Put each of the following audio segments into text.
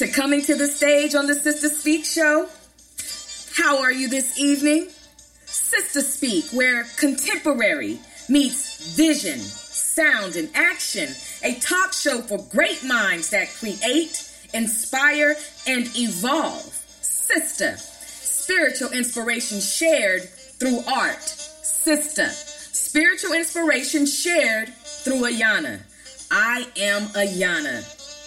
to coming to the stage on the Sister Speak show. How are you this evening? Sister Speak, where contemporary meets vision, sound, and action. A talk show for great minds that create, inspire, and evolve. Sister, spiritual inspiration shared through art. Sister, spiritual inspiration shared through Ayana. I am Ayana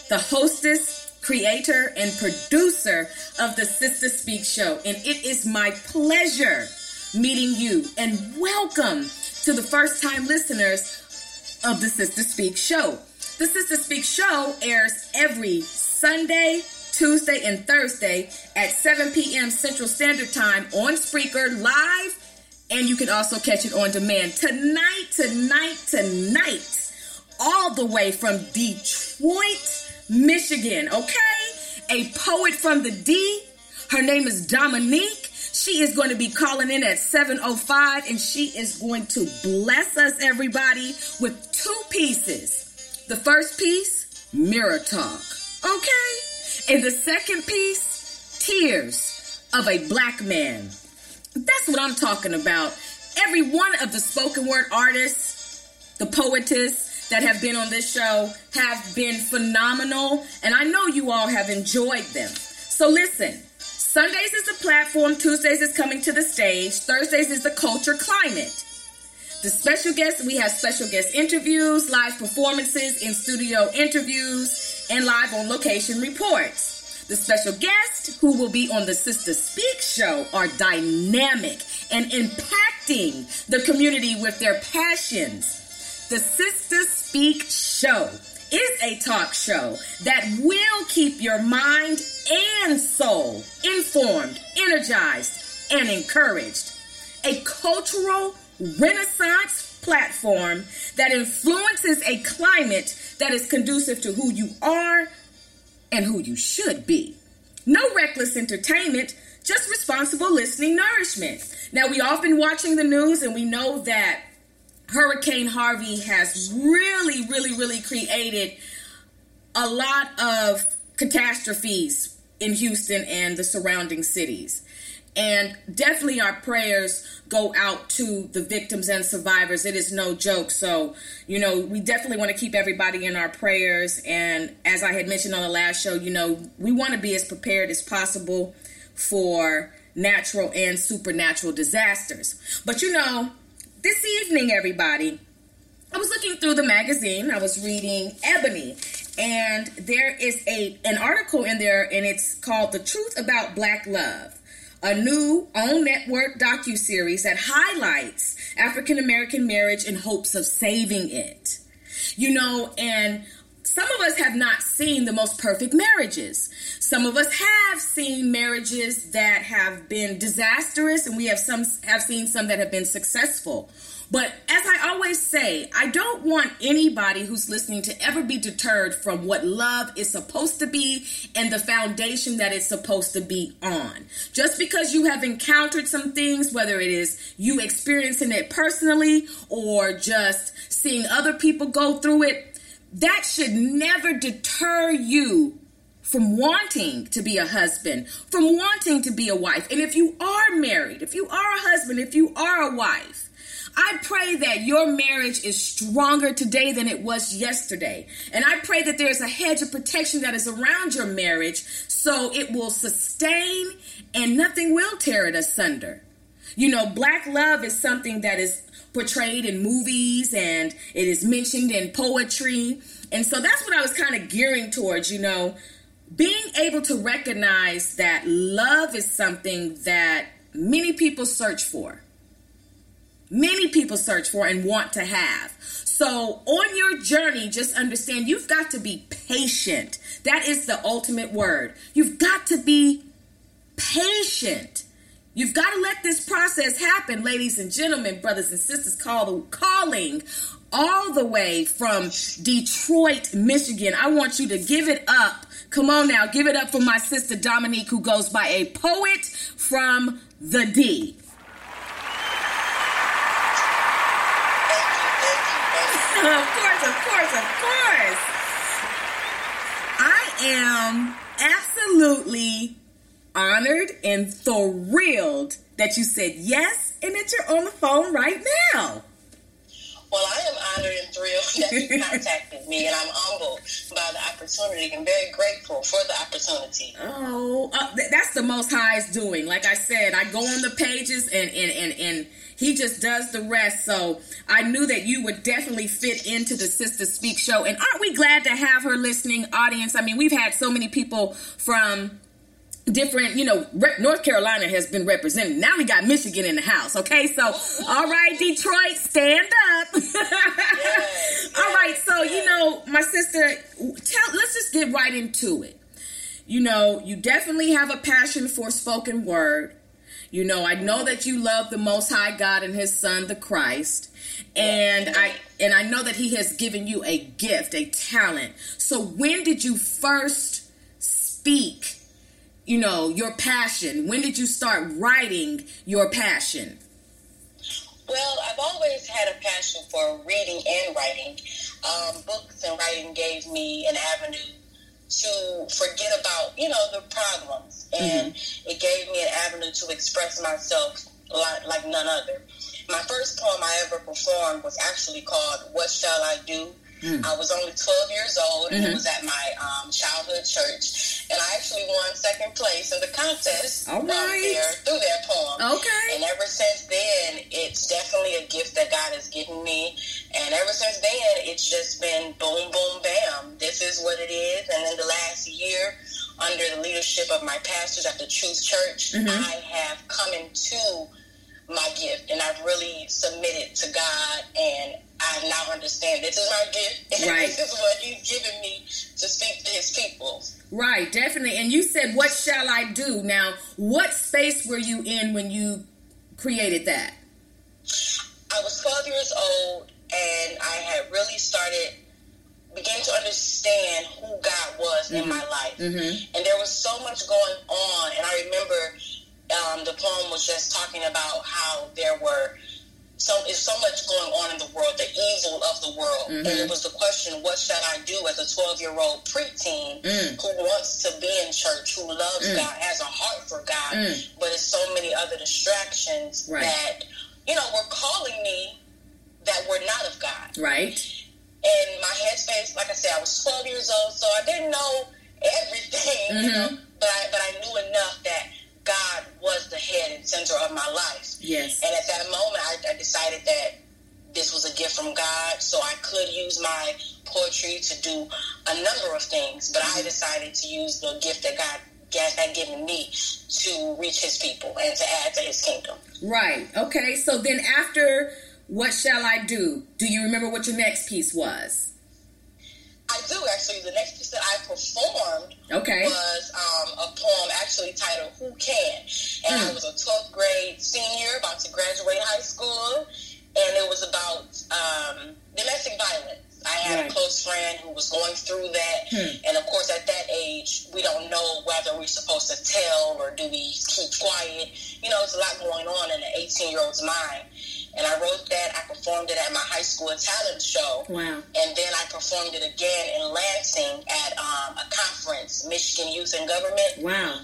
the hostess, creator, and producer of the Sister Speak Show. And it is my pleasure meeting you and welcome to the first time listeners of the Sister Speak Show. The Sister Speak Show airs every Sunday, Tuesday, and Thursday at 7 p.m. Central Standard Time on Spreaker Live, and you can also catch it on demand. Tonight, tonight, tonight, all the way from Detroit, Michigan, okay? A poet from the D. Her name is Dominique. She is going to be calling in at 705 and she is going to bless us, everybody, with two pieces. The first piece, Mirror Talk, okay? And the second piece, Tears of a Black Man. That's what I'm talking about. Every one of the spoken word artists, the poetess, that have been on this show have been phenomenal, and I know you all have enjoyed them. So listen. Sundays is the platform, Tuesdays is coming to the stage, Thursdays is the culture climate. The special guests, we have special guest interviews, live performances, in studio interviews, and live on location reports. The special guests who will be on the Sister Speak show are dynamic and impacting the community with their passions the Sister Speak Show is a talk show that will keep your mind and soul informed, energized, and encouraged. A cultural renaissance platform that influences a climate that is conducive to who you are and who you should be. No reckless entertainment, just responsible listening nourishment. Now, we often watching the news and we know that Hurricane Harvey has really, really, really created a lot of catastrophes in Houston and the surrounding cities. And definitely our prayers go out to the victims and survivors. It is no joke. So, you know, we definitely want to keep everybody in our prayers. And as I had mentioned on the last show, you know, we want to be as prepared as possible for natural and supernatural disasters. But, you know, this evening, everybody, I was looking through the magazine. I was reading Ebony, and there is a an article in there, and it's called "The Truth About Black Love." A new OWN network docu series that highlights African American marriage in hopes of saving it. You know, and some of us have not seen the most perfect marriages. Some of us have seen marriages that have been disastrous, and we have some have seen some that have been successful. But as I always say, I don't want anybody who's listening to ever be deterred from what love is supposed to be and the foundation that it's supposed to be on. Just because you have encountered some things, whether it is you experiencing it personally or just seeing other people go through it, that should never deter you from wanting to be a husband, from wanting to be a wife. And if you are married, if you are a husband, if you are a wife, I pray that your marriage is stronger today than it was yesterday. And I pray that there's a hedge of protection that is around your marriage so it will sustain and nothing will tear it asunder. You know, black love is something that is portrayed in movies and it is mentioned in poetry. And so that's what I was kind of gearing towards, you know, being able to recognize that love is something that many people search for. Many people search for and want to have. So, on your journey, just understand you've got to be patient. That is the ultimate word. You've got to be patient. You've got to let this process happen, ladies and gentlemen, brothers and sisters, call, the, calling all the way from Detroit, Michigan. I want you to give it up. Come on now, give it up for my sister Dominique, who goes by a poet from the D. of course, of course, of course. I am absolutely honored and thrilled that you said yes and that you're on the phone right now. Well, I am honored and thrilled that you contacted me, and I'm humbled by the opportunity and very grateful for the opportunity. Oh, uh, th- that's the Most High's doing. Like I said, I go on the pages and and and and he just does the rest. So I knew that you would definitely fit into the Sister Speak show, and aren't we glad to have her listening audience? I mean, we've had so many people from different, you know, North Carolina has been represented. Now we got Michigan in the house. Okay, so all right, Detroit, stand up. all right, so you know, my sister, tell. Let's just get right into it. You know, you definitely have a passion for spoken word. You know, I know that you love the Most High God and His Son, the Christ, and I and I know that He has given you a gift, a talent. So, when did you first speak? You know, your passion? When did you start writing your passion? Well, I've always had a passion for reading and writing. Um, books and writing gave me an avenue to forget about, you know, the problems. And mm-hmm. it gave me an avenue to express myself like, like none other. My first poem I ever performed was actually called What Shall I Do? Mm. I was only 12 years old, and mm-hmm. it was at my um, childhood church. And I actually won second place in the contest All right. there through that poem. Okay. And ever since then, it's definitely a gift that God has given me. And ever since then, it's just been boom, boom, bam. This is what it is. And in the last year, under the leadership of my pastors at the Truth Church, mm-hmm. I have come into my gift and I've really submitted to God and I now understand this is my gift right. this is what he's given me to speak to his people. Right, definitely. And you said, What shall I do? Now, what space were you in when you created that? I was 12 years old and I had really started began to understand who God was mm-hmm. in my life. Mm-hmm. And there was so much going on and I remember um, the poem was just talking about how there were so is so much going on in the world, the evil of the world. Mm-hmm. And it was the question, what should I do as a 12 year old preteen mm. who wants to be in church, who loves mm. God, has a heart for God, mm. but it's so many other distractions right. that, you know, were calling me that were not of God. Right. And my headspace, like I said, I was 12 years old, so I didn't know everything, mm-hmm. you know, but I, but I knew enough that God was the head and center of my life. Yes. And at that moment, I, I decided that this was a gift from God, so I could use my poetry to do a number of things. But I mm-hmm. decided to use the gift that God had given me to reach His people and to add to His kingdom. Right. Okay. So then, after what shall I do? Do you remember what your next piece was? I do actually. The next piece that I performed okay. was um, a poem actually titled "Who Can," and mm. I was a 12th grade senior about to graduate high school, and it was about um, domestic violence. I had right. a close friend who was going through that, hmm. and of course, at that age, we don't know whether we're supposed to tell or do we keep quiet. You know, there's a lot going on in an 18 year old's mind. And I wrote that. I performed it at my high school talent show. Wow. And then I performed it again in Lansing at um, a conference, Michigan Youth and Government. Wow.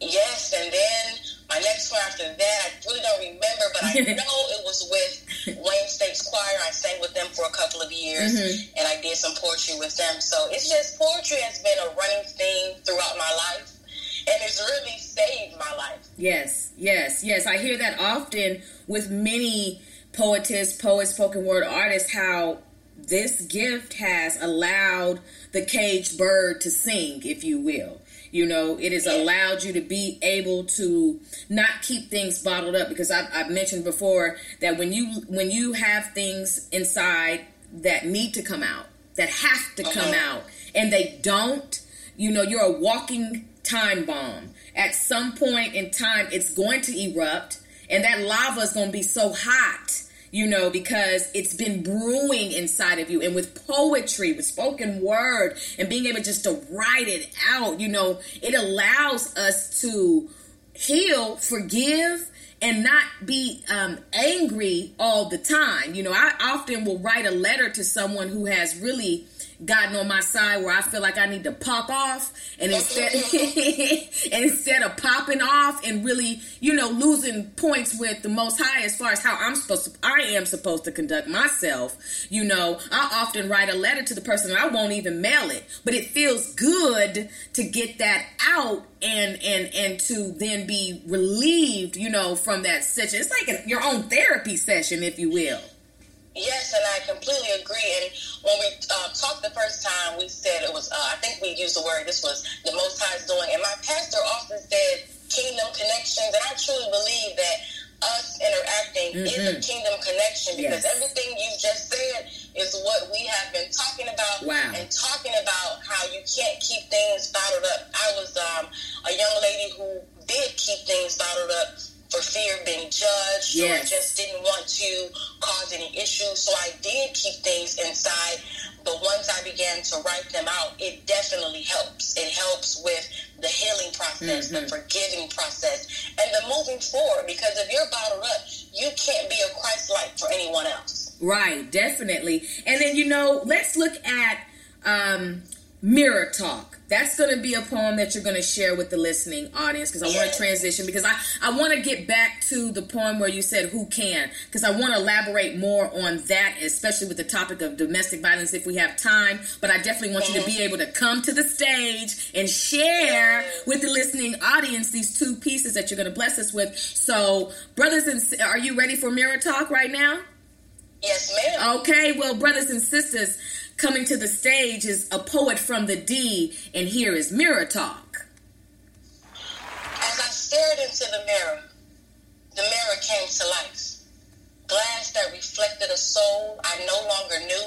Yes, and then my next one after that, I really don't remember, but I know it was with Wayne State's Choir. I sang with them for a couple of years, mm-hmm. and I did some poetry with them. So it's just poetry has been a running theme throughout my life, and it's really saved my life. Yes, Yes, yes, I hear that often with many poetess, poets, spoken word artists. How this gift has allowed the caged bird to sing, if you will. You know, it has allowed you to be able to not keep things bottled up because I've, I've mentioned before that when you when you have things inside that need to come out, that have to come Uh-huh. out, and they don't, you know, you're a walking time bomb. At some point in time, it's going to erupt, and that lava is going to be so hot, you know, because it's been brewing inside of you. And with poetry, with spoken word, and being able just to write it out, you know, it allows us to heal, forgive, and not be um, angry all the time. You know, I often will write a letter to someone who has really gotten on my side where I feel like I need to pop off, and instead, instead of popping off and really, you know, losing points with the Most High as far as how I'm supposed to, I am supposed to conduct myself. You know, I often write a letter to the person, and I won't even mail it, but it feels good to get that out and and and to then be relieved, you know, from that session. It's like your own therapy session, if you will. Yes, and I completely agree. And when we uh, talked the first time, we said it was, uh, I think we used the word, this was the Most High's doing. And my pastor often said kingdom connections. And I truly believe that us interacting is a kingdom connection because Yes. everything you just said is what we have been talking about Wow. and talking about how you can't keep things bottled up. I was um, a young lady who did keep things bottled up fear of being judged or Yes. just didn't want to cause any issues. So I did keep things inside. But once I began to write them out, it definitely helps. It helps with the healing process, the forgiving process, and the moving forward. Because if you're bottled up, you can't be a Christ like for anyone else. Right, definitely. And then you know, let's look at um, mirror talk. That's going to be a poem that you're going to share with the listening audience because I want to transition because I I want to get back to the poem where you said who can because I want to elaborate more on that, especially with the topic of domestic violence if we have time. But I definitely want you to be able to come to the stage and share with the listening audience these two pieces that you're going to bless us with. So, brothers and are you ready for mirror talk right now? Yes, ma'am. Okay, well, brothers and sisters, coming to the stage is a poet from the D, and here is Mirror Talk. As I stared into the mirror, the mirror came to life. Glass that reflected a soul I no longer knew.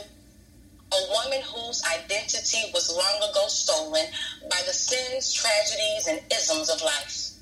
A woman whose identity was long ago stolen by the sins, tragedies, and isms of life.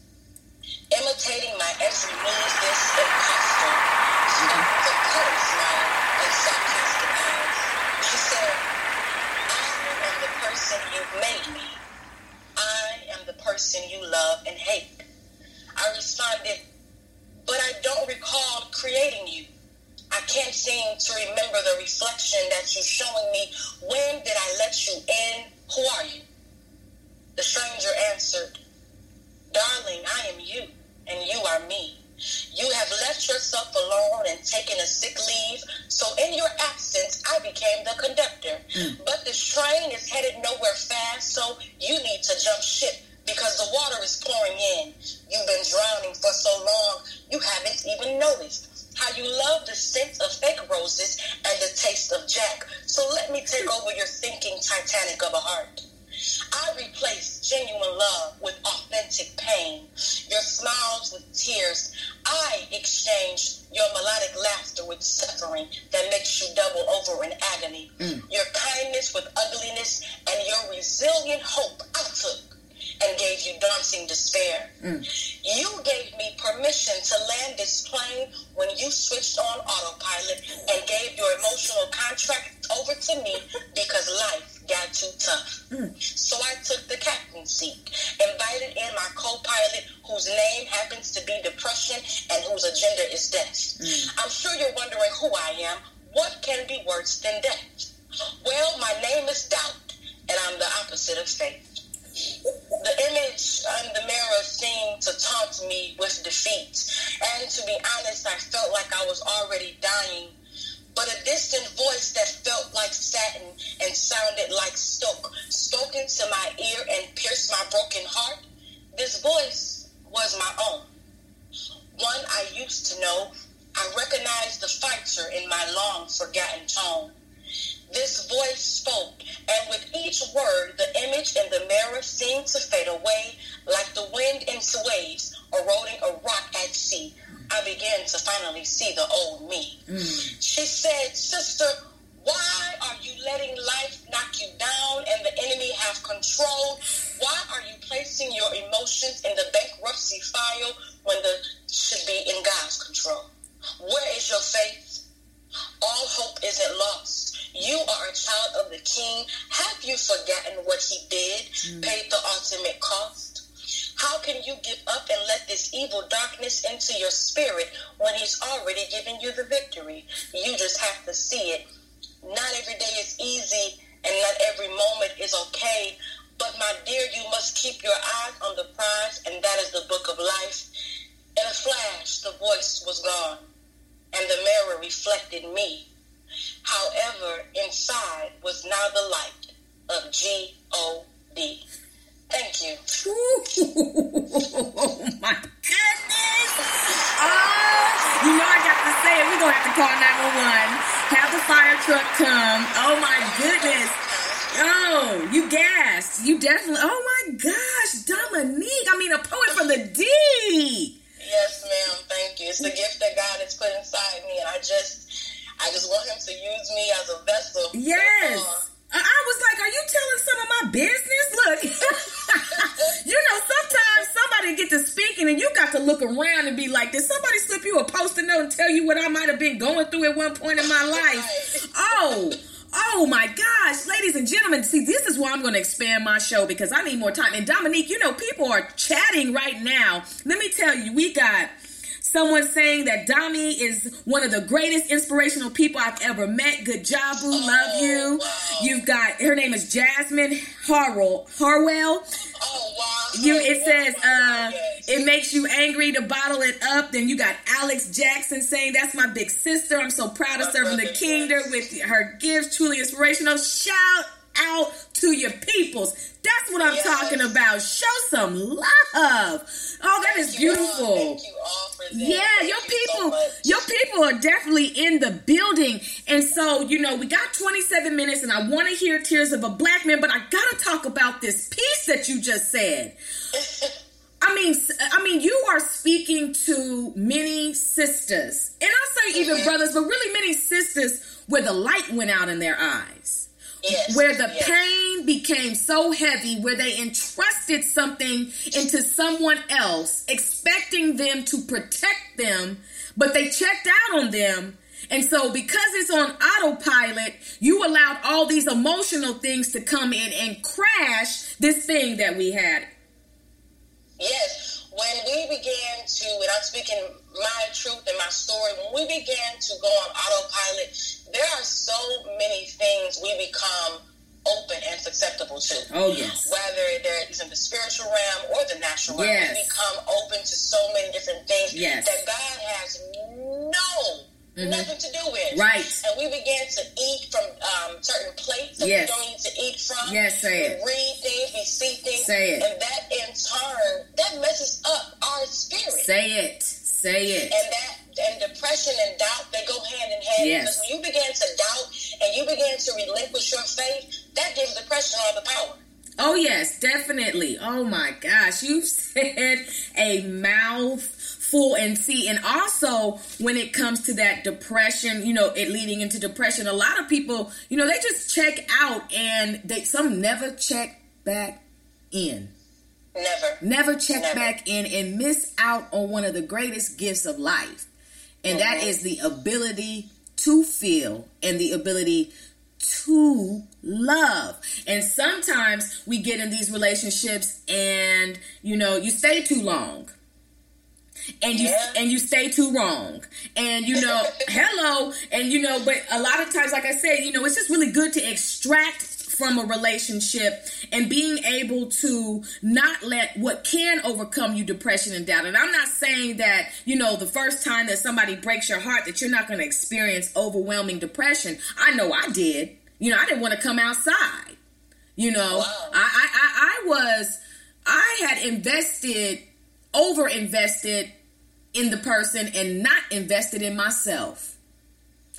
Captain seat, invited in my co-pilot whose name happens to be depression and whose agenda is death. Mm. I'm sure you're wondering who I am. What can be worse than death? Well, my name is doubt, and I'm the opposite of faith. The image on the mirror seemed to taunt me with defeat. And to be honest, I felt like I was already dying. But a distant voice that felt like satin and sounded like silk spoke into my ear and pierced my broken heart. This voice was my own. one I used to know. I recognized the fighter in my long forgotten tone. This voice spoke, and with each word, the image in the mirror seemed to fade away like the wind into waves eroding a rock at sea. I began to finally see the old me. Mm. She said, Sister, why are you letting life knock you down and the enemy have control? Why are you placing your emotions in the bankruptcy file when the should be in God's control? Where is your faith? All hope isn't lost. You are a child of the King. Have you forgotten what he did, mm. paid the ultimate cost? How can you give up and let this evil darkness into your spirit when he's already given you the victory? You just have to see it. Not every day is easy and not every moment is okay. But my dear, you must keep your eyes on the prize, and that is the book of life. In a flash, the voice was gone, and the mirror reflected me. Show because I need more time. And Dominique, you know, people are chatting right now. Let me tell you, we got Someone saying that Dami is one of the greatest inspirational people I've ever met. Good job, boo. Love you. You've got her name is Jasmine Harwell. Harwell. Oh wow. You it says uh it makes you angry to bottle it up. Then you got Alex Jackson saying that's my big sister. I'm so proud of serving the kingdom with her gifts. Truly inspirational. Shout out to your peoples. That's what I'm yes. talking about. Show some love. Oh, that is beautiful. yeah, Thank your people, so your people are definitely in the building. And so, you know, we got 27 minutes and I want to hear Tears of a Black Man, but I got to talk about this piece that you just said. I mean, I mean, you are speaking to many sisters, and I'll say even mm-hmm. brothers, but really many sisters where the light went out in their eyes Yes. Where the yes. pain became so heavy, where they entrusted something into someone else, expecting them to protect them, but they checked out on them. And so, because it's on autopilot, you allowed all these emotional things to come in and crash this thing that we had. Yes. When we began to, and I'm speaking my truth and my story, when we began to go on autopilot, there are so many things we become open and susceptible to. Oh yes. Whether there is in the spiritual realm or the natural realm, yes. we become open to so many different things yes. that God has no Mm-hmm. nothing to do with. Right. And we began to eat from um, certain plates that yes. we don't need to eat from. Yes, say it. We read things, we see things. Say it. And that in turn, that messes up our spirit. Say it. Say it. And that and depression and doubt they go hand in hand. Yes. Because when you begin to doubt and you begin to relinquish your faith, that gives depression all the power. Oh yes, definitely. Oh my gosh, you said a mouthful and see, and also when it comes to that depression, you know, it leading into depression, a lot of people, you know, they just check out and they some never check back in. Never. Never check Never. back in and miss out on one of the greatest gifts of life. And mm-hmm. that is the ability to feel and the ability to love. And sometimes we get in these relationships and you know, you stay too long. And you yeah. and you stay too wrong. And you know, hello, and you know, but a lot of times like I said, you know, it's just really good to extract from a relationship and being able to not let what can overcome you depression and doubt. And I'm not saying that, you know, the first time that somebody breaks your heart that you're not going to experience overwhelming depression. I know I did. You know, I didn't want to come outside. You know, wow. I, I, I, I was, I had invested, over invested in the person and not invested in myself.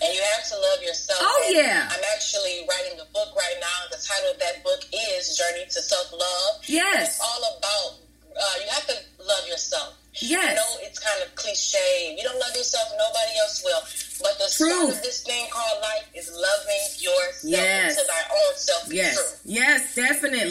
And you have to love yourself. Oh, And yeah. I'm actually writing a book right now. The title of that book is Journey to Self Love. Yes.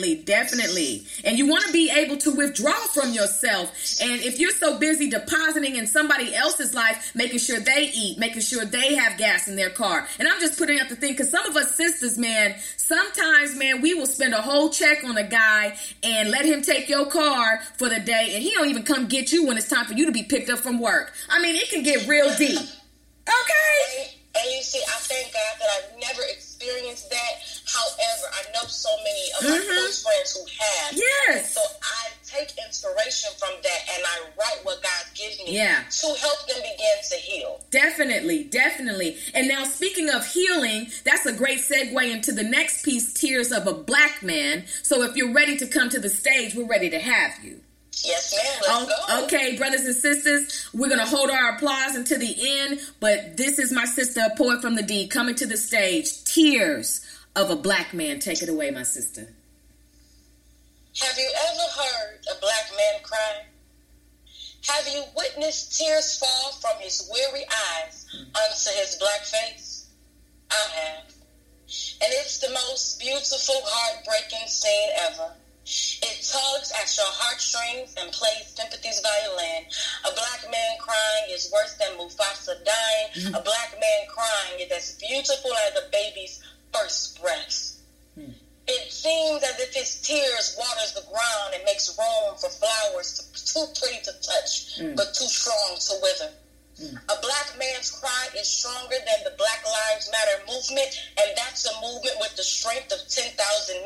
Definitely, definitely. And you want to be able to withdraw from yourself. And if you're so busy depositing in somebody else's life, making sure they eat, making sure they have gas in their car. And I'm just putting out the thing because some of us sisters, man, sometimes, man, we will spend a whole check on a guy and let him take your car for the day, and he don't even come get you when it's time for you to be picked up from work. I mean, it can get real deep. Okay. And, and you see, I thank God that I've never experienced that. However, I know so many of my Mhm. close friends who have. Yes. So I take inspiration from that and I write what God gives me Yeah. to help them begin to heal. Definitely, definitely. And now, speaking of healing, that's a great segue into the next piece Tears of a Black Man. So, if you're ready to come to the stage, we're ready to have you. Yes, ma'am. Let's Oh, go. okay, brothers and sisters, we're going to hold our applause until the end. But this is my sister, a poet from the D, coming to the stage. Tears of a Black Man. Take it away, my sister. Have you ever heard a black man cry? Have you witnessed tears fall from his weary eyes onto his black face? I have. And it's the most beautiful, heartbreaking scene ever. It tugs at your heartstrings and plays sympathy's violin. A black man crying is worse than Mufasa dying. Mm-hmm. A black man crying is as beautiful as a baby's first breath. Hmm. It seems as if his tears waters the ground and makes room for flowers to, too pretty to touch, hmm. but too strong to wither. A black man's cry is stronger than the Black Lives Matter movement, and that's a movement with the strength of 10,000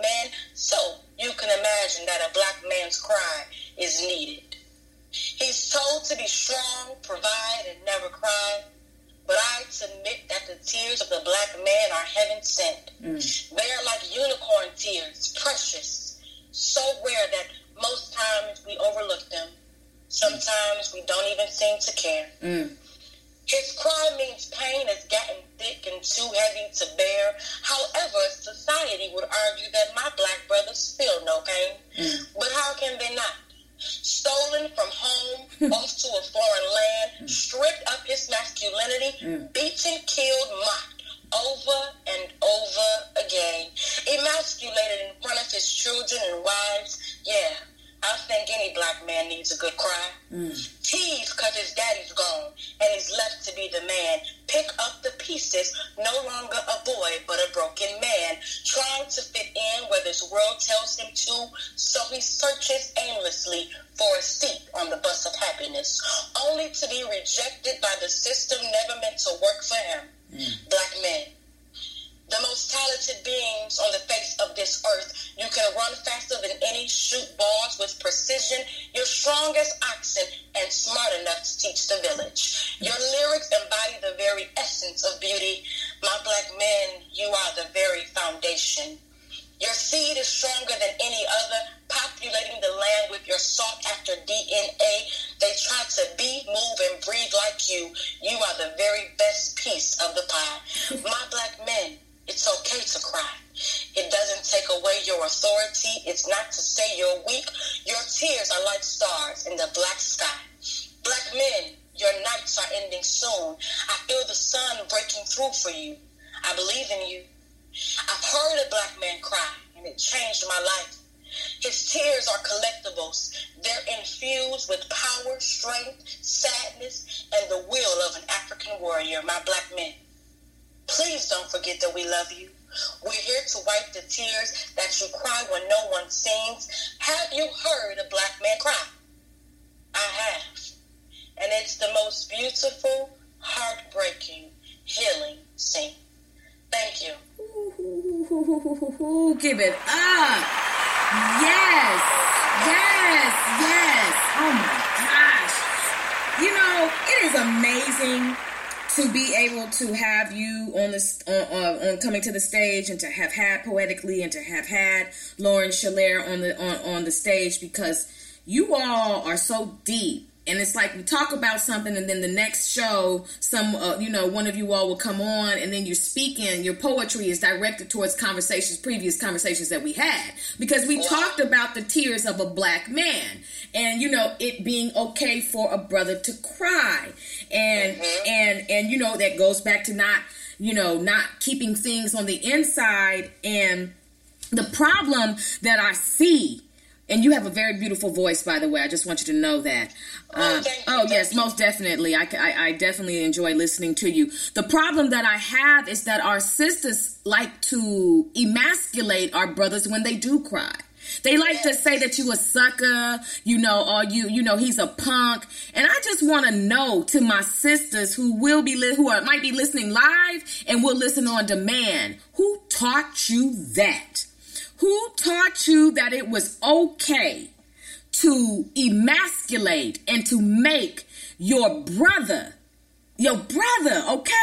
men. So you can imagine that a black man's cry is needed. He's told to be strong, provide, and never cry. But I submit that the tears of the black man are heaven sent. Mm. They are like unicorn tears, precious, so rare that most times we overlook them. Sometimes we don't even seem to care. Mm. His cry means pain has gotten thick and too heavy to bear. However, society would argue that my black brothers feel no pain. Mm. But how can they not? Stolen from home, off to a foreign land, mm. stripped of his masculinity, beaten, killed, mocked, over and over again. Emasculated in front of his children and wives. Yeah, I think any black man needs a good cry. Mm. Tease, because his daddy's gone and he's left to be the man. Pick up the pieces, no longer a boy but a broken man, trying to fit in where this world tells him to. So he searches aimlessly for a seat on the bus of happiness, only to be rejected by the system never meant to work for him. Most beautiful, heartbreaking, healing scene. Thank you. Give it up. Yes. Yes. Yes. Oh my gosh. You know, it is amazing to be able to have you on this on, on, on coming to the stage and to have had poetically and to have had Lauren Schiller on the on, on the stage because you all are so deep and it's like we talk about something and then the next show some uh, you know one of you all will come on and then you're speaking your poetry is directed towards conversations previous conversations that we had. Because we talked about the tears of a black man and you know it being okay for a brother to cry. And mm-hmm. and and you know that goes back to not you know not keeping things on the inside. And the problem that i see and you have a very beautiful voice, by the way. I just want you to know that. Oh, um, oh yes, most definitely. I, I, I, definitely enjoy listening to you. The problem that I have is that our sisters like to emasculate our brothers when they do cry. They like to say that you a sucker, you know, or you, you know, he's a punk. And I just want to know to my sisters who will be, li- who are, might be listening live and will listen on demand, who taught you that? Who taught you that it was okay to emasculate and to make your brother, your brother, okay?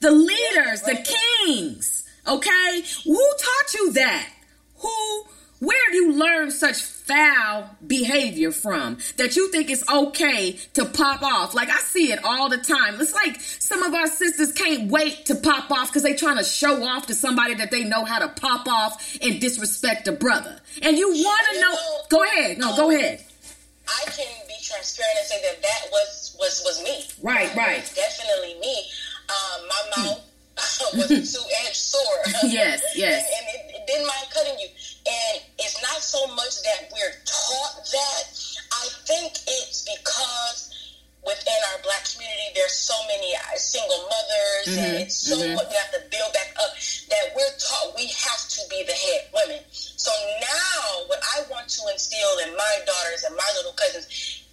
The leaders, the kings, okay? Who taught you that? Who where have you learned such foul behavior from that you think it's okay to pop off? Like I see it all the time. It's like some of our sisters can't wait to pop off because they trying to show off to somebody that they know how to pop off and disrespect a brother. And you want to know? Go ahead. No, go ahead. I can be transparent and say that that was was was me. Right, right. Definitely me. Um, my mouth was a two-edged sword. yes, yes. And, and it, it didn't mind cutting you. And it's not so much that we're taught that. I think it's because within our black community, there's so many uh, single mothers, mm-hmm. and it's so mm-hmm. we have to build back up that we're taught we have to be the head women. So now, what I want to instill in my daughters and my little cousins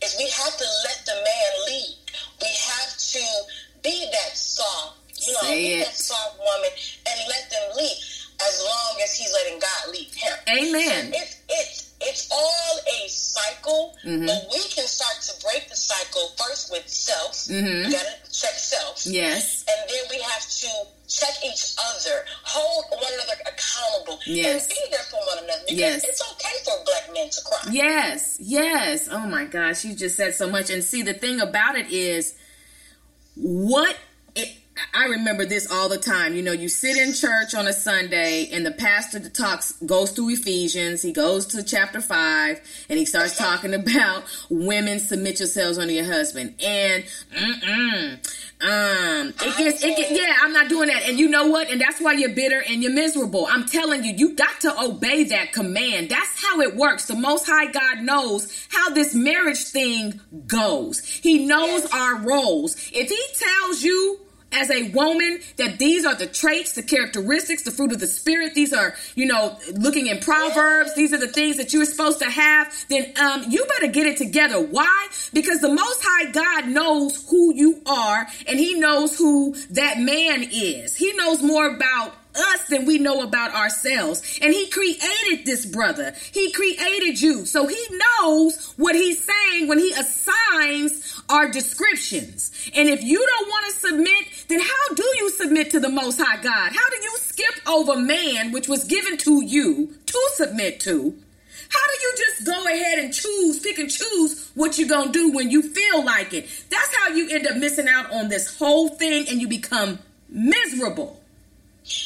is we have to let the man lead. We have to be that soft, you know, Say it. that soft woman, and let them lead as long as he's letting God lead him. Amen. It's it's it's all a cycle, mm-hmm. but we can start to break the cycle first with self. Mm-hmm. We gotta check self. Yes. And then we have to check each other, hold one another accountable, yes. and be there for one another. Because yes. it's okay for black men to cry. Yes, yes. Oh my gosh, you just said so much. And see, the thing about it is, what I remember this all the time. You know, you sit in church on a Sunday and the pastor talks goes through Ephesians. He goes to chapter 5 and he starts talking about women submit yourselves unto your husband. And mm-mm, um it gets it gets, yeah, I'm not doing that. And you know what? And that's why you're bitter and you're miserable. I'm telling you, you got to obey that command. That's how it works. The most high God knows how this marriage thing goes. He knows our roles. If he tells you as a woman that these are the traits, the characteristics, the fruit of the spirit. These are, you know, looking in Proverbs. These are the things that you're supposed to have. Then um, you better get it together. Why? Because the Most High God knows who you are, and He knows who that man is. He knows more about us than we know about ourselves. And he created this brother. He created you. So he knows what he's saying when he assigns our descriptions. And if you don't want to submit, then how do you submit to the Most High God? How do you skip over man, which was given to you to submit to? How do you just go ahead and choose, pick and choose what you're going to do when you feel like it? That's how you end up missing out on this whole thing and you become miserable.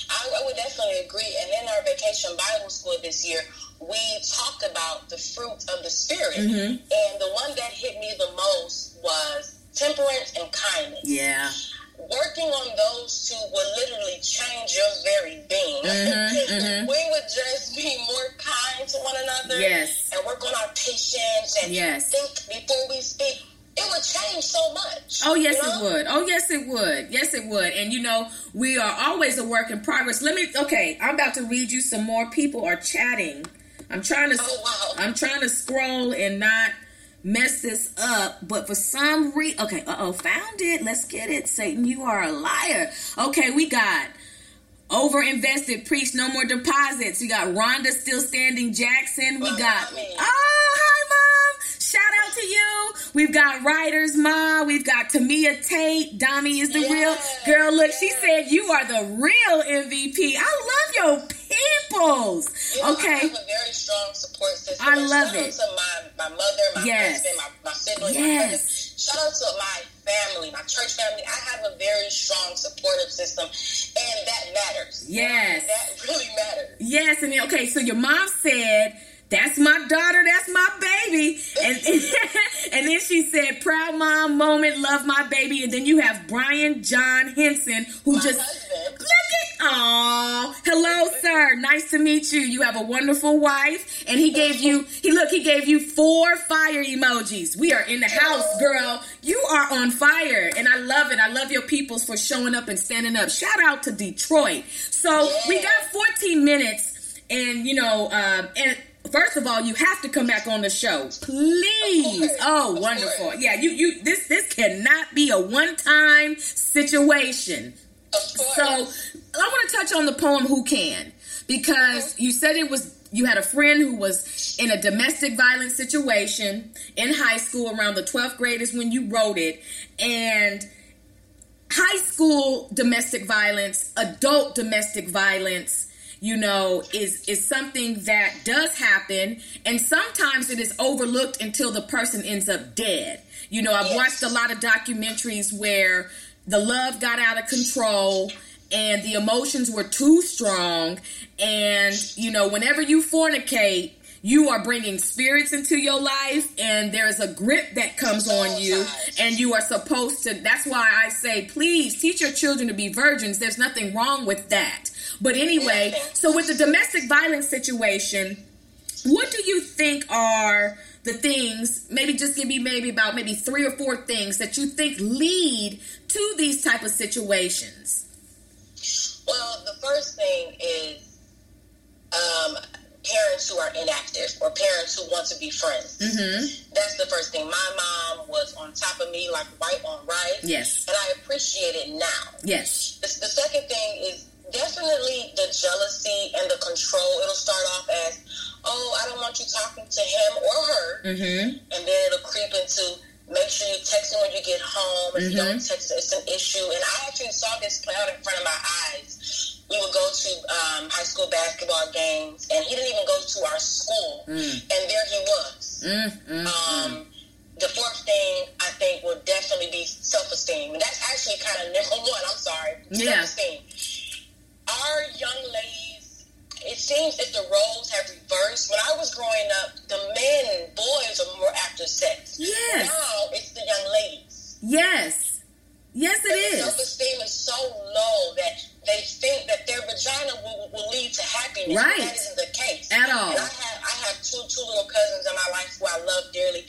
I would definitely agree. And in our vacation Bible school this year, we talked about the fruit of the Spirit. Mm-hmm. And the one that hit me the most was temperance and kindness. Yeah. Working on those two would literally change your very being. Mm-hmm, mm-hmm. we would just be more kind to one another. Yes. And work on our patience and yes. think before we speak it would change so much. Oh yes, you know? it would. Oh yes, it would. Yes, it would. And you know, we are always a work in progress. Let me. Okay, I'm about to read you some more. People are chatting. I'm trying to. Oh wow. I'm trying to scroll and not mess this up, but for some reason, okay, uh oh, found it. Let's get it. Satan, you are a liar. Okay, we got over invested, preach no more deposits. We got Rhonda still standing Jackson. We got, oh, hi, mom. Shout out to you. We've got Writers Ma. We've got Tamia Tate. Dami is the real girl. Look, she said you are the real MVP. I love your peoples. You know, okay. I have a very strong support system. I love it. To my, my mother, my yes. husband, my, my siblings, yes. my shout out to my family, my church family. I have a very strong supportive system, and that matters. Yes. That really matters. Yes, and then, okay, so your mom said, "That's my daughter, that's my baby," and and then she said, "Proud mom moment, love my baby," and then you have Brian John Henson, who My just husband. Oh, hello, sir, nice to meet you. You have a wonderful wife, and he gave you, he look, he gave you four fire emojis. We are in the house, girl. You are on fire, and I love it. I love your peoples for showing up and standing up. Shout out to Detroit. So we got 14 minutes, and you know, um, and first of all, you have to come back on the show, please. Oh, wonderful. Yeah, you you this this cannot be a one time situation. So I want to touch on the poem "Who Can" because you said it was you had a friend who was in a domestic violence situation in high school around the 12th grade is when you wrote it. And high school domestic violence adult domestic violence you know is is something that does happen. And sometimes it is overlooked until the person ends up dead. You know i've Yes. watched a lot of documentaries where the love got out of control and the emotions were too strong. And you know whenever you fornicate you are bringing spirits into your life and there's a grip that comes oh, on you and you are supposed to that's why i say please teach your children to be virgins. There's nothing wrong with that. But anyway so with the domestic violence situation what do you think are the things maybe just give me maybe about maybe three or four things that you think lead to these type of situations Well, the first thing is um, parents who are inactive or parents who want to be friends. mm-hmm That's the first thing. My mom was on top of me like white on rice. Yes. And I appreciate it now. yes The, the second thing is definitely the jealousy and the control. It'll start off as, oh, I don't want you talking to him or her. mm-hmm And then it'll creep into make sure you text him when you get home. If you don't Mm-hmm. text, it's an issue. And I actually saw this play out in front of my eyes. We would go to um, high school basketball games, and he didn't even go to our school. And there he was. mm-hmm Um, the fourth thing I think would definitely be self esteem. And that's actually kind of number one. I'm sorry. Yeah. Self esteem. Our young ladies, it seems that the roles have reversed. When I was growing up, the men boys are more after sex. Yes. Now it's the young ladies. yes yes it Self is esteem is so low that they think that their vagina will, will lead to happiness. Right. That isn't the case. At all. And I have I have two two little cousins in my life who I love dearly,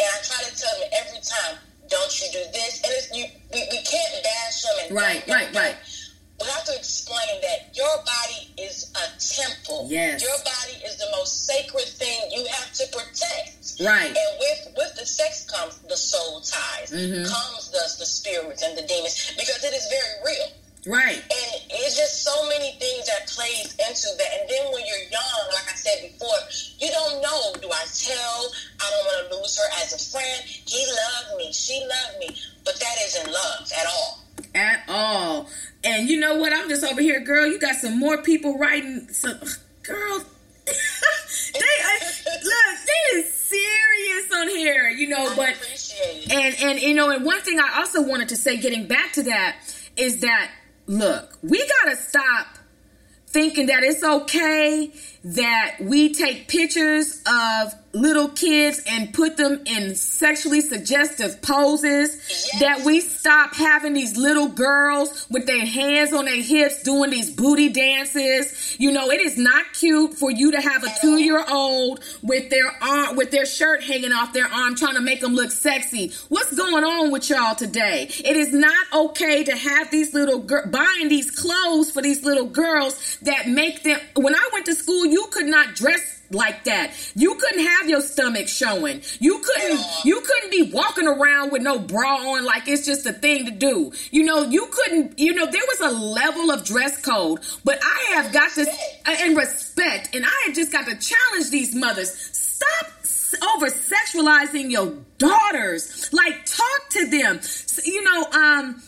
and I try to tell them every time, "Don't you do this?" And it's, you, we we can't bash them and Right, right, right. We have to explain that your body is a temple. Yes. Your body is the most sacred thing you have to protect. Right. And with with the sex comes the soul ties, Mm-hmm. comes the the spirits and the demons because it is very real. right people writing. Some girl, they look. They is serious on here, you know. But and and you know, and one thing I also wanted to say, getting back to that, is that look, we gotta stop thinking that it's okay that we take pictures of little kids and put them in sexually suggestive poses Yes. that we stop having these little girls with their hands on their hips doing these booty dances. You know it is not cute for you to have a two year old with their arm with their shirt hanging off their arm trying to make them look sexy. What's going on with y'all today? It is not okay to have these little girl buying these clothes for these little girls that make them when i went to school you could not dress like that. You couldn't have your stomach showing. You couldn't you couldn't be walking around with no bra on like it's just a thing to do. You know, you couldn't, you know, there was a level of dress code, but I have got to and respect and I have just got to challenge these mothers. Stop over sexualizing your daughters. Like talk to them. You know, um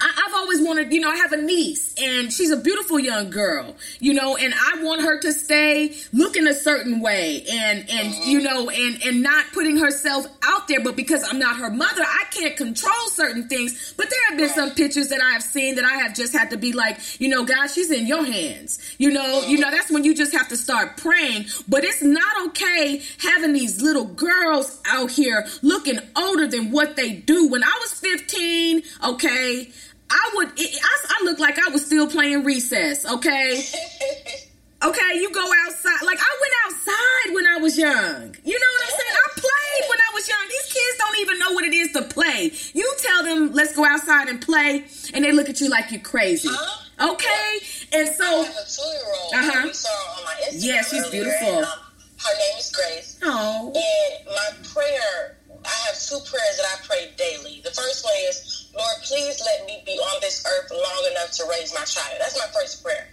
I, I've always wanted, you know, I have a niece and she's a beautiful young girl, you know, and I want her to stay looking a certain way and, and, uh-huh. you know, and, and not putting herself out there. But because I'm not her mother, I can't control certain things. But there have been some pictures that I have seen that I have just had to be like, you know, God, she's in your hands. You know, you know, that's when you just have to start praying. But it's not okay having these little girls out here looking older than what they do. When I was 15, okay, I would, I, I looked like I was still playing recess, okay? Okay, you go outside. Like I went outside when I was young. You know what I'm saying? I played when I was young. These kids don't even know what it is to play. You tell them, let's go outside and play, and they look at you like you're crazy. Huh? Okay? And so. I have a two year old. Uh huh. saw on my Instagram. Yeah, she's beautiful. And, um, her name is Grace. Oh. And my prayer, I have two prayers that I pray daily. The first one is, Lord, please let me be on this earth long enough to raise my child. That's my first prayer.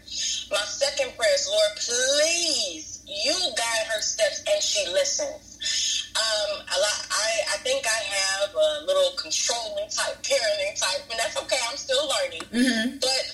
My second prayer is, Lord, please, you guide her steps and she listens. Um, a lot, I, I think I have a little controlling type, parenting type, and that's okay. I'm still learning. Mm-hmm. But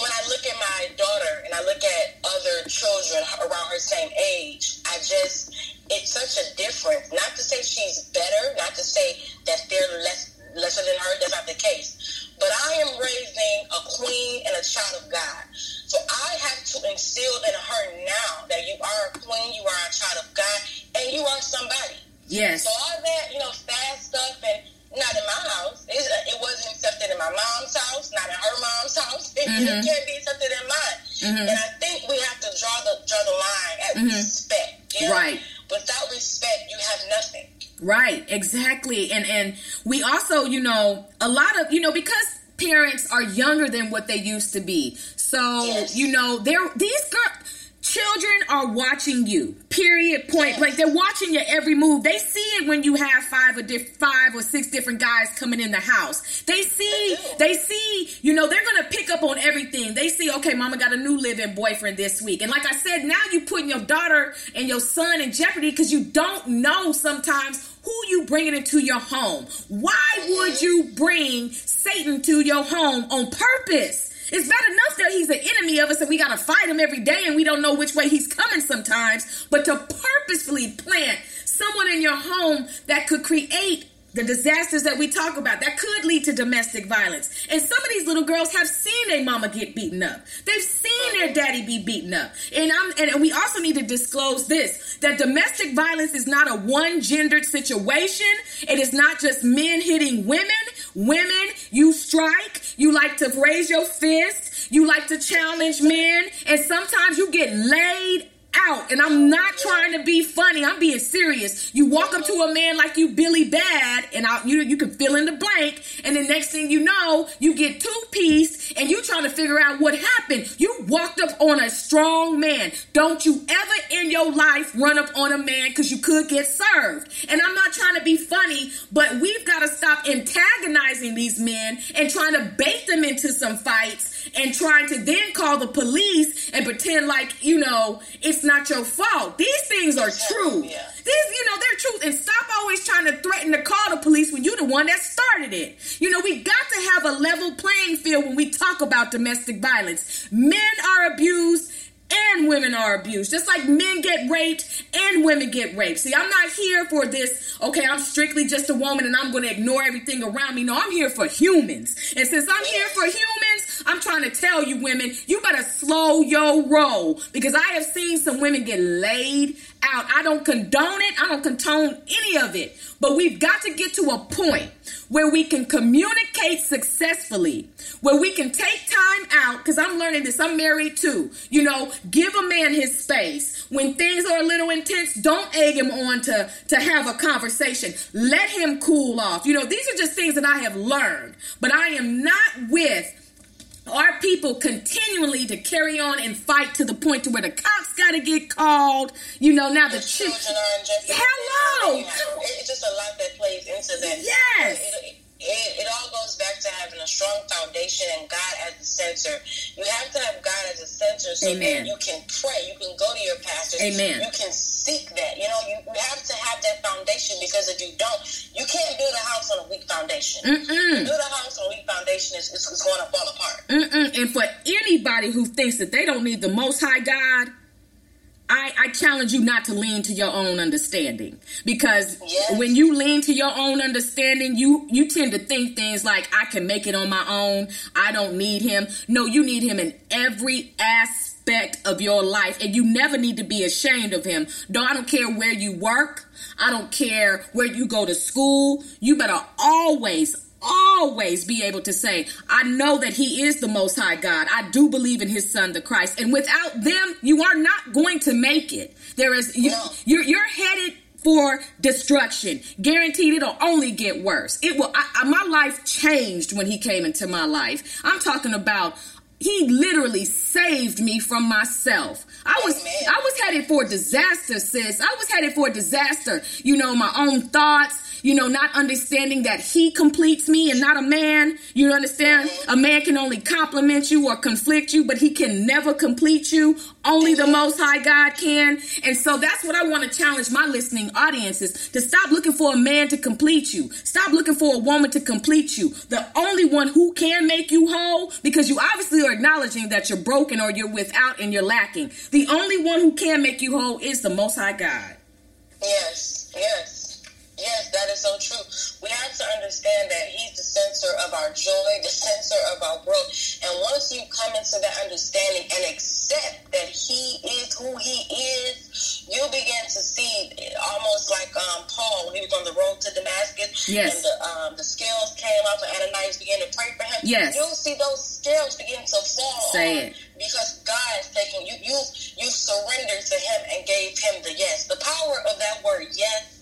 when I look at my daughter and I look at other children around her same age, I just, it's such a difference. Not to say she's better, not to say that they're less lesser than her. That's not the case. But I am raising a queen and a child of God. So I have to instill in her now that you are a queen, you are a child of God, and you are somebody. Yes. So all that, you know, fast stuff and not in my house. It, it wasn't accepted in my mom's house, not in her mom's house. It, mm-hmm. it can't be accepted in mine. Mm-hmm. And I think we have to draw the draw the line at mm-hmm. respect. You know? Right. Without respect, you have nothing. Right. Exactly. And and we also, you know, a lot of you know because parents are younger than what they used to be. So yes. you know, they're these girls Children are watching you. Period. Point blank. They're watching your every move. They see it when you have five or diff- five or six different guys coming in the house. They see. They see. You know they're gonna pick up on everything. They see. Okay, mama got a new living boyfriend this week, and like I said, now you putting your daughter and your son in jeopardy because you don't know sometimes who you bringing into your home. Why would you bring Satan to your home on purpose? It's bad enough that he's an enemy of us and we got to fight him every day and we don't know which way he's coming sometimes. But to purposefully plant someone in your home that could create the disasters that we talk about that could lead to domestic violence. And some of these little girls have seen their mama get beaten up. They've seen their daddy be beaten up. And I'm and we also need to disclose this that domestic violence is not a one gendered situation. It is not just men hitting women. Women, you strike, you like to raise your fist, you like to challenge men, and sometimes you get laid out. And I'm not trying to be funny. I'm being serious. You walk up to a man like you Billy Bad, and I, you you can fill in the blank. And the next thing you know, you get two piece, and you trying to figure out what happened. You walked up on a strong man. Don't you ever in your life run up on a man because you could get served. And I'm not trying to be funny, but we've got to stop antagonizing these men and trying to bait them into some fights and trying to then call the police and pretend like you know it's not your fault. These things are true. Yeah. These, you know, they're truth. And stop always trying to threaten to call the police when you're the one that started it. You know, we got to have a level playing field when we talk about domestic violence. Men are abused and women are abused. Just like men get raped and women get raped. See, I'm not here for this, okay, I'm strictly just a woman and I'm going to ignore everything around me. No, I'm here for humans. And since I'm here for humans, I'm trying to tell you women, you better slow your roll because I have seen some women get laid out. I don't condone it. I don't condone any of it. But we've got to get to a point where we can communicate successfully, where we can take time out. Because I'm learning this. I'm married too. You know, give a man his space. When things are a little intense, don't egg him on to, to have a conversation. Let him cool off. You know, these are just things that I have learned. But I am not with our people continually to carry on and fight to the point to where the cops got to get called. You know, now the children are Hello. It's just a lot that plays into that. Yes. It, it, it, it all goes back to having a strong foundation and God as the center. You have to have God as a center so Amen. that you can pray. You can go to your pastors. Amen. You can seek that. You know, you, you have to have that foundation because if you don't, you can't build a house on a weak foundation. Mm-mm. Build a house on a weak foundation is it's, it's going to fall apart. Mm-mm. And for anybody who thinks that they don't need the Most High God, I, I challenge you not to lean to your own understanding because Yes. when you lean to your own understanding, you you tend to think things like I can make it on my own. I don't need him. No, you need him in every aspect of your life, and you never need to be ashamed of him. Though I don't care where you work, I don't care where you go to school. You better always always be able to say, I know that He is the Most High God. I do believe in His Son, the Christ. And without them, you are not going to make it. There is you, you're, you're headed for destruction. Guaranteed, it'll only get worse. It will. I, I, my life changed when He came into my life. I'm talking about. He literally saved me from myself. I was Amen. I was headed for disaster, sis. I was headed for disaster. You know, my own thoughts, you know, not understanding that he completes me and not a man. You understand? A man can only compliment you or conflict you, but he can never complete you. Only the most high God can. And so that's what I want to challenge my listening audiences to stop looking for a man to complete you. Stop looking for a woman to complete you. The only one who can make you whole, because you obviously are acknowledging that you're broken or you're without and you're lacking. The only one who can make you whole is the most high God. Yes, yes, yes, that is so true. We have to understand that He's the center of our joy, the center of our growth. And once you come into that understanding and accept that He is who He is, you begin to see almost like um, Paul when he was on the road to Damascus, Yes. and the um, the scales came off, and Ananias began to pray for him. Yes. you'll see those scales begin to fall. Say it. because God is taking you. You you surrendered to Him and gave Him the yes. The power of that word yes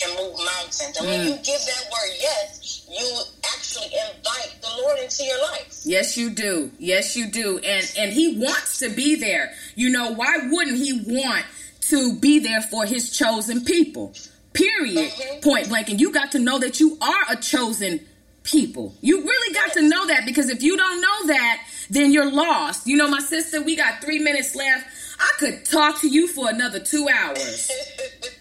can move mountains, and when Mm. you give that word yes, you actually invite the Lord into your life. Yes, you do. Yes, you do. And and he wants to be there. You know, why wouldn't he want to be there for his chosen people? Period. Mhm. Point blank. And you got to know that you are a chosen people. You really got to know that because if you don't know that, then you're lost. You know, my sister, we got three minutes left. I could talk to you for another two hours.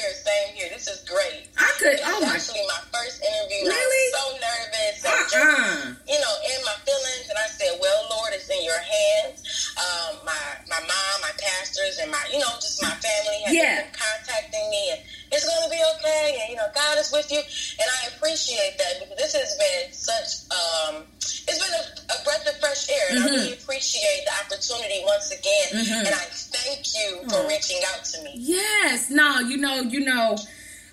same here, same here. This is great. I could. This Oh my. actually my first interview. Really? So nervous. and Uh-uh. just, you know, in my feelings, and I said, "Well, Lord, it's in your hands." Um, my my mom, my pastors, and my you know just my family have Yeah. been contacting me, and it's going to be okay. And you know, God is with you, and I appreciate that because this has been such. Um, it's been a, a breath of fresh air, and I Mm-hmm. really appreciate the opportunity once again. And I thank you for reaching out to me. Yes, no, you know, you know.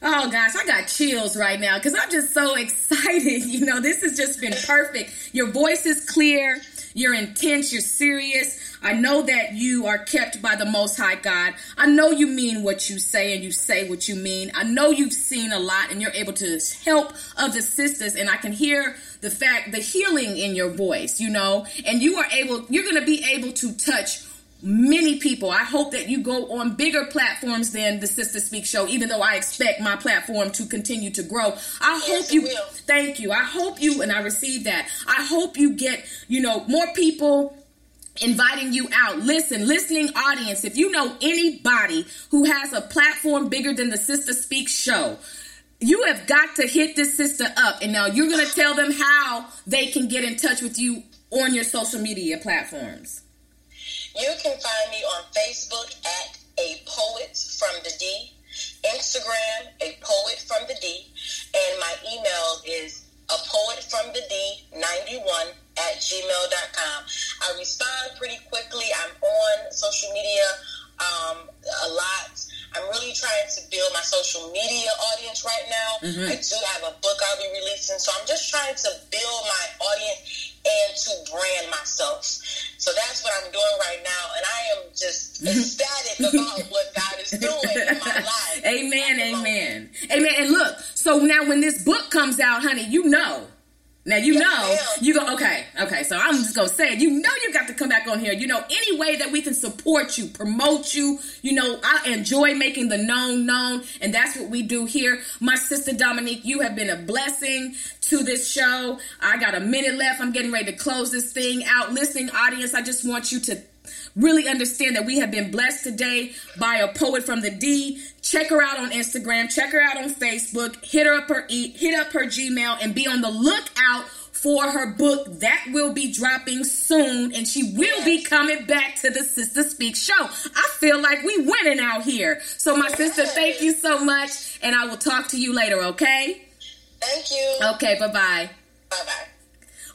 Oh gosh, I got chills right now because I'm just so excited. You know, this has just been perfect. Your voice is clear, you're intense, you're serious. I know that you are kept by the Most High God. I know you mean what you say and you say what you mean. I know you've seen a lot and you're able to help other sisters, and I can hear the fact, the healing in your voice, you know, and you are able, you're going to be able to touch many people. I hope that you go on bigger platforms than the Sister Speak show, even though I expect my platform to continue to grow. I Yes, hope you thank you. I hope you and I receive that. I hope you get, you know, more people inviting you out. Listen, listening audience, if you know anybody who has a platform bigger than the Sister Speak show, you have got to hit this sister up. And now you're going to tell them how they can get in touch with you on your social media platforms. You can find me on Facebook at A Poet from the D, Instagram, A Poet from the D, and my email is a poet from the D 91 at gmail.com. I respond pretty quickly. I'm on social media um, a lot. I'm really trying to build my social media audience right now. I do have a book I'll be releasing, so I'm just trying to build my audience and to brand myself. So that's what I'm doing right now, and I am just ecstatic about what God is doing in my life. Amen, At the moment. amen. Amen. And look, so now when this book comes out, honey, you know. Now you Yes, know you go okay, okay. So I'm just gonna say it. You know you got to come back back on here. You know, any way that we can support you, promote you. You know, I enjoy making the known known, and that's what we do here. My sister Dominique, you have been a blessing to this show. I got a minute left. I'm getting ready to close this thing out. Listening audience, I just want you to really understand that we have been blessed today by a poet from the D. Check her out on Instagram, check her out on Facebook, hit her up her e- hit up her Gmail and be on the lookout for her book that will be dropping soon and she will be coming back to the Sister Speak show. I feel like we winning out here. So my sister, thank you so much and I will talk to you later, okay? Thank you. Okay, bye-bye. Bye-bye.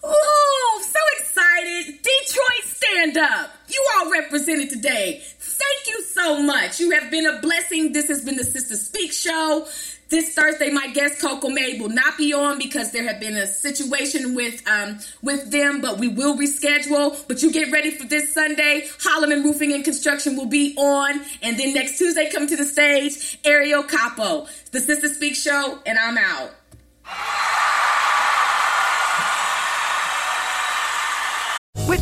Oh, so excited. Detroit stand up. You all represented today. Thank you so much. You have been a blessing. This has been the Sister Speak Show. This Thursday, my guest Coco May will not be on because there have been a situation with um, with them, but we will reschedule. But you get ready for this Sunday. Holloman Roofing and Construction will be on, and then next Tuesday, come to the stage, Ariel Capo, the Sister Speak Show, and I'm out. With